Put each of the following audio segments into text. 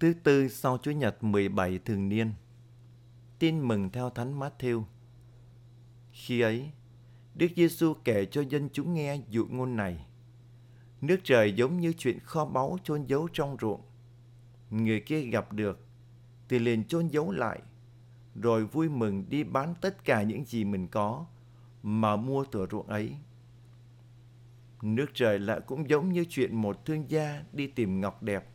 Thứ tư sau Chúa Nhật 17 thường niên. Tin mừng theo Thánh Matthew. Khi ấy, Đức Giêsu kể cho dân chúng nghe dụ ngôn này. Nước trời giống như chuyện kho báu chôn giấu trong ruộng. Người kia gặp được, thì liền chôn giấu lại, rồi vui mừng đi bán tất cả những gì mình có mà mua thửa ruộng ấy. Nước trời lại cũng giống như chuyện một thương gia đi tìm ngọc đẹp.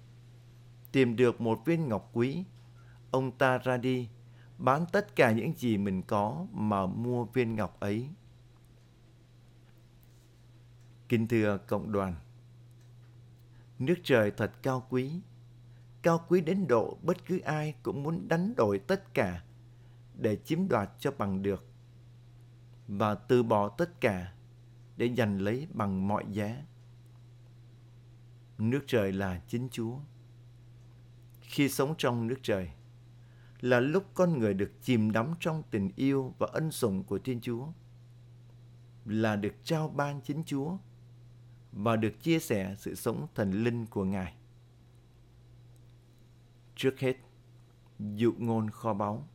Tìm được một viên ngọc quý, ông ta ra đi, bán tất cả những gì mình có mà mua viên ngọc ấy. Kính thưa cộng đoàn, nước trời thật cao quý, cao quý đến độ bất cứ ai cũng muốn đánh đổi tất cả để chiếm đoạt cho bằng được và từ bỏ tất cả để giành lấy bằng mọi giá. Nước trời là chính Chúa. Khi sống trong nước trời là lúc con người được chìm đắm trong tình yêu và ân sủng của Thiên Chúa, là được trao ban chính Chúa và được chia sẻ sự sống thần linh của Ngài. Trước hết, dụ ngôn kho báu.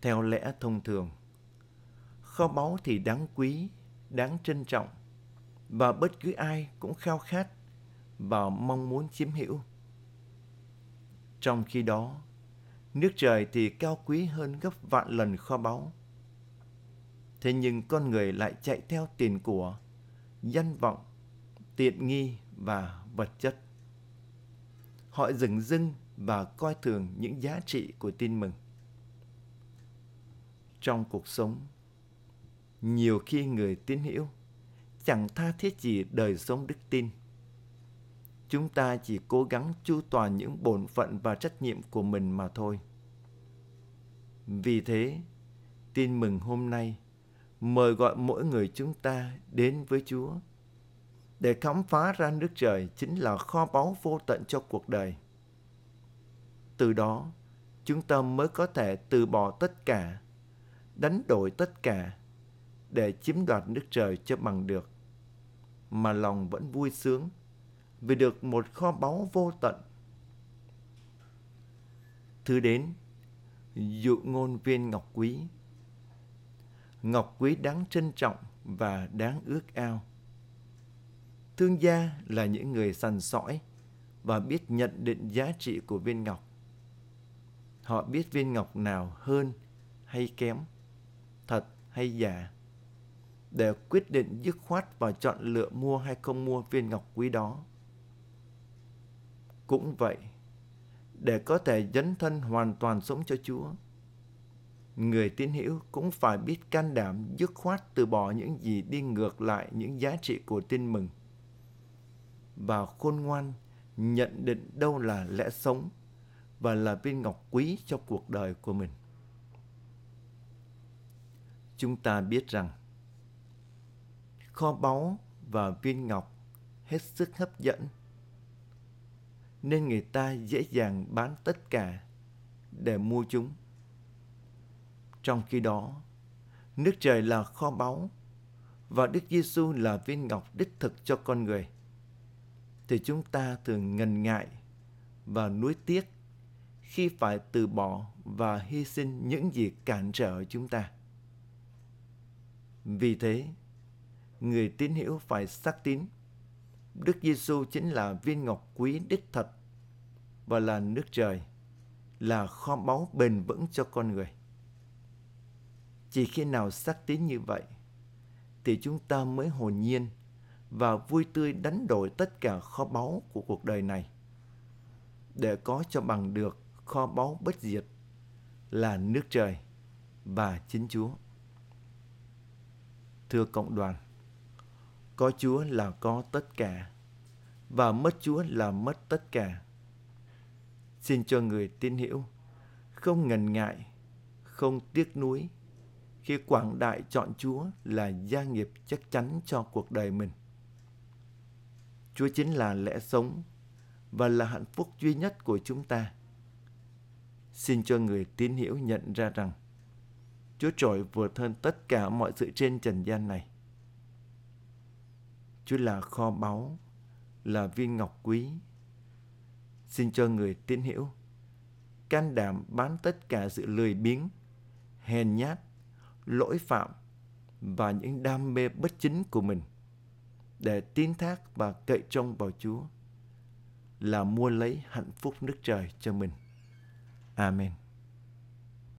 Theo lẽ thông thường, kho báu thì đáng quý, đáng trân trọng và bất cứ ai cũng khao khát và mong muốn chiếm hữu. Trong khi đó, nước trời thì cao quý hơn gấp vạn lần kho báu. Thế nhưng con người lại chạy theo tiền của, danh vọng, tiện nghi và vật chất. Họ dừng dưng và coi thường những giá trị của tin mừng. Trong cuộc sống, nhiều khi người tín hữu chẳng tha thiết gì đời sống đức tin. Chúng ta chỉ cố gắng chu toàn những bổn phận và trách nhiệm của mình mà thôi. Vì thế, tin mừng hôm nay mời gọi mỗi người chúng ta đến với Chúa để khám phá ra nước trời chính là kho báu vô tận cho cuộc đời. Từ đó, chúng ta mới có thể từ bỏ tất cả, đánh đổi tất cả để chiếm đoạt nước trời cho bằng được, mà lòng vẫn vui sướng vì được một kho báu vô tận. Thứ đến, dụ ngôn viên ngọc quý. Ngọc quý đáng trân trọng và đáng ước ao. Thương gia là những người săn sỏi và biết nhận định giá trị của viên ngọc. Họ biết viên ngọc nào hơn hay kém, thật hay giả để quyết định dứt khoát và chọn lựa mua hay không mua viên ngọc quý đó. Cũng vậy, để có thể dấn thân hoàn toàn sống cho Chúa, người tín hữu cũng phải biết can đảm dứt khoát từ bỏ những gì đi ngược lại những giá trị của tin mừng và khôn ngoan nhận định đâu là lẽ sống và là viên ngọc quý cho cuộc đời của mình. Chúng ta biết rằng kho báu và viên ngọc hết sức hấp dẫn nên người ta dễ dàng bán tất cả để mua chúng. Trong khi đó, nước trời là kho báu và Đức Giêsu là viên ngọc đích thực cho con người. Thì chúng ta thường ngần ngại và nuối tiếc khi phải từ bỏ và hy sinh những gì cản trở chúng ta. Vì thế, người tín hữu phải xác tín. Đức Giêsu chính là viên ngọc quý đích thật và là nước trời, là kho báu bền vững cho con người. Chỉ khi nào xác tín như vậy, thì chúng ta mới hồn nhiên và vui tươi đánh đổi tất cả kho báu của cuộc đời này để có cho bằng được kho báu bất diệt là nước trời và chính Chúa. Thưa cộng đoàn, có Chúa là có tất cả và mất Chúa là mất tất cả. Xin cho người tin hiểu không ngần ngại, không tiếc nuối khi quảng đại chọn Chúa là gia nghiệp chắc chắn cho cuộc đời mình. Chúa chính là lẽ sống và là hạnh phúc duy nhất của chúng ta. Xin cho người tín hiểu nhận ra rằng Chúa trội vượt hơn tất cả mọi sự trên trần gian này. Chúa là kho báu, là viên ngọc quý. Xin cho người tín hiểu can đảm bán tất cả sự lười biếng, hèn nhát, lỗi phạm và những đam mê bất chính của mình để tin thác và cậy trông vào Chúa là mua lấy hạnh phúc nước trời cho mình. Amen.